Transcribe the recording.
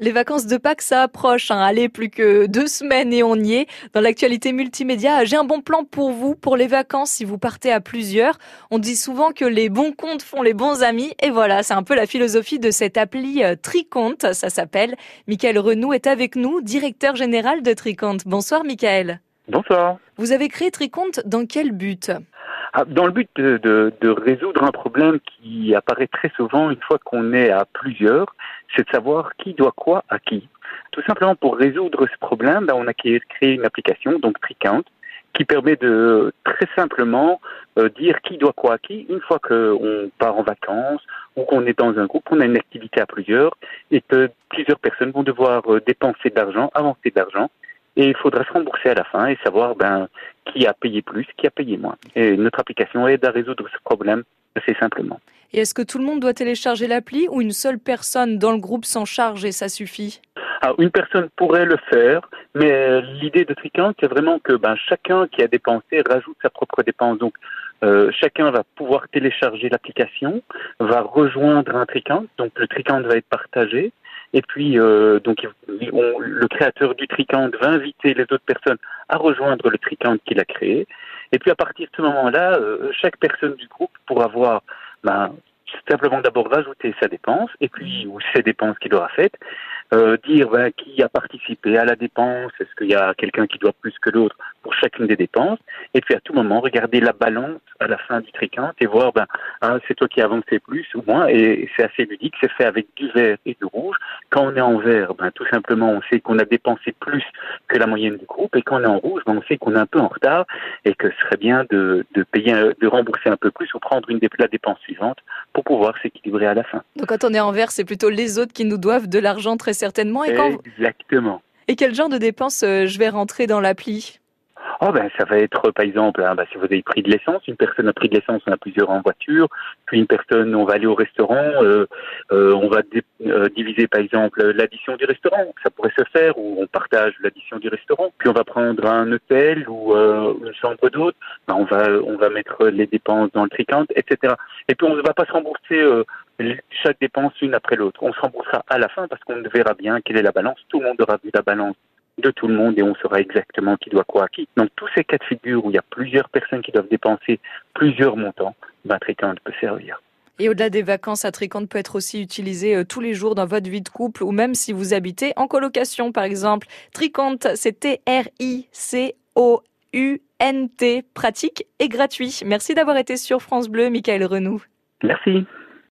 Les vacances de Pâques, ça approche. Hein. Allez, plus que deux semaines et on y est. Dans l'actualité multimédia, j'ai un bon plan pour vous, pour les vacances, si vous partez à plusieurs. On dit souvent que les bons comptes font les bons amis. Et voilà, c'est un peu la philosophie de cette appli euh, Tricompte, ça s'appelle. Michael Renou est avec nous, directeur général de Tricompte. Bonsoir, Michael. Bonsoir. Vous avez créé Tricompte dans quel but? Dans le but de, de, résoudre un problème qui apparaît très souvent une fois qu'on est à plusieurs, c'est de savoir qui doit quoi à qui. Tout simplement pour résoudre ce problème, ben, on a créé une application, donc TriCount, qui permet de très simplement euh, dire qui doit quoi à qui une fois qu'on part en vacances ou qu'on est dans un groupe, on a une activité à plusieurs et que plusieurs personnes vont devoir euh, dépenser de l'argent, avancer de l'argent et il faudra se rembourser à la fin et savoir ben, qui a payé plus, qui a payé moins. Et notre application aide à résoudre ce problème assez simplement. Et est-ce que tout le monde doit télécharger l'appli ou une seule personne dans le groupe s'en charge et ça suffit? Alors, ah, Une personne pourrait le faire, mais l'idée de Tricount, c'est vraiment que ben, chacun qui a dépensé rajoute sa propre dépense. Donc, euh, chacun va pouvoir télécharger l'application, va rejoindre un Tricount, donc le Tricount va être partagé, et puis, euh, donc, le créateur du Tricount va inviter les autres personnes à rejoindre le Tricount qu'il a créé. Et puis, à partir de ce moment-là, euh, chaque personne du groupe pourra voir ben, simplement d'abord rajouter sa dépense, et puis, ou ses dépenses qu'il aura faites, euh, dire ben, qui a participé à la dépense, est-ce qu'il y a quelqu'un qui doit plus que l'autre pour chacune des dépenses, et puis à tout moment regarder la balance à la fin du tricante et voir ben hein, c'est toi qui as avancé plus ou moins, et c'est assez ludique, c'est fait avec du vert et du rouge. Quand on est en vert, ben tout simplement on sait qu'on a dépensé plus que la moyenne du groupe, et quand on est en rouge, ben on sait qu'on est un peu en retard et que ce serait bien de, de payer, de rembourser un peu plus ou prendre une la dépense suivante pour pouvoir s'équilibrer à la fin. Donc quand on est en vert, c'est plutôt les autres qui nous doivent de l'argent très certainement. Et Exactement. Et quel genre de dépenses euh, je vais rentrer dans l'appli? Oh ben ça va être par exemple hein, ben, si vous avez pris de l'essence, une personne a pris de l'essence, on a plusieurs en voiture, puis une personne on va aller au restaurant, euh, euh, on va euh, diviser par exemple l'addition du restaurant, ça pourrait se faire ou on partage l'addition du restaurant, puis on va prendre un hôtel ou une chambre d'hôte, ben, on va on va mettre les dépenses dans le tricount, etc. Et puis on ne va pas se rembourser chaque dépense une après l'autre. On se remboursera à la fin parce qu'on verra bien quelle est la balance. Tout le monde aura vu la balance de tout le monde et on saura exactement qui doit quoi à qui. Donc tous ces cas de figure où il y a plusieurs personnes qui doivent dépenser plusieurs montants, ben, Tricount peut servir. Et au-delà des vacances, à Tricount peut être aussi utilisé euh, tous les jours dans votre vie de couple ou même si vous habitez en colocation par exemple. Tricount, c'est T-R-I-C-O-U-N-T, pratique et gratuit. Merci d'avoir été sur France Bleu, Michael Renou. Merci.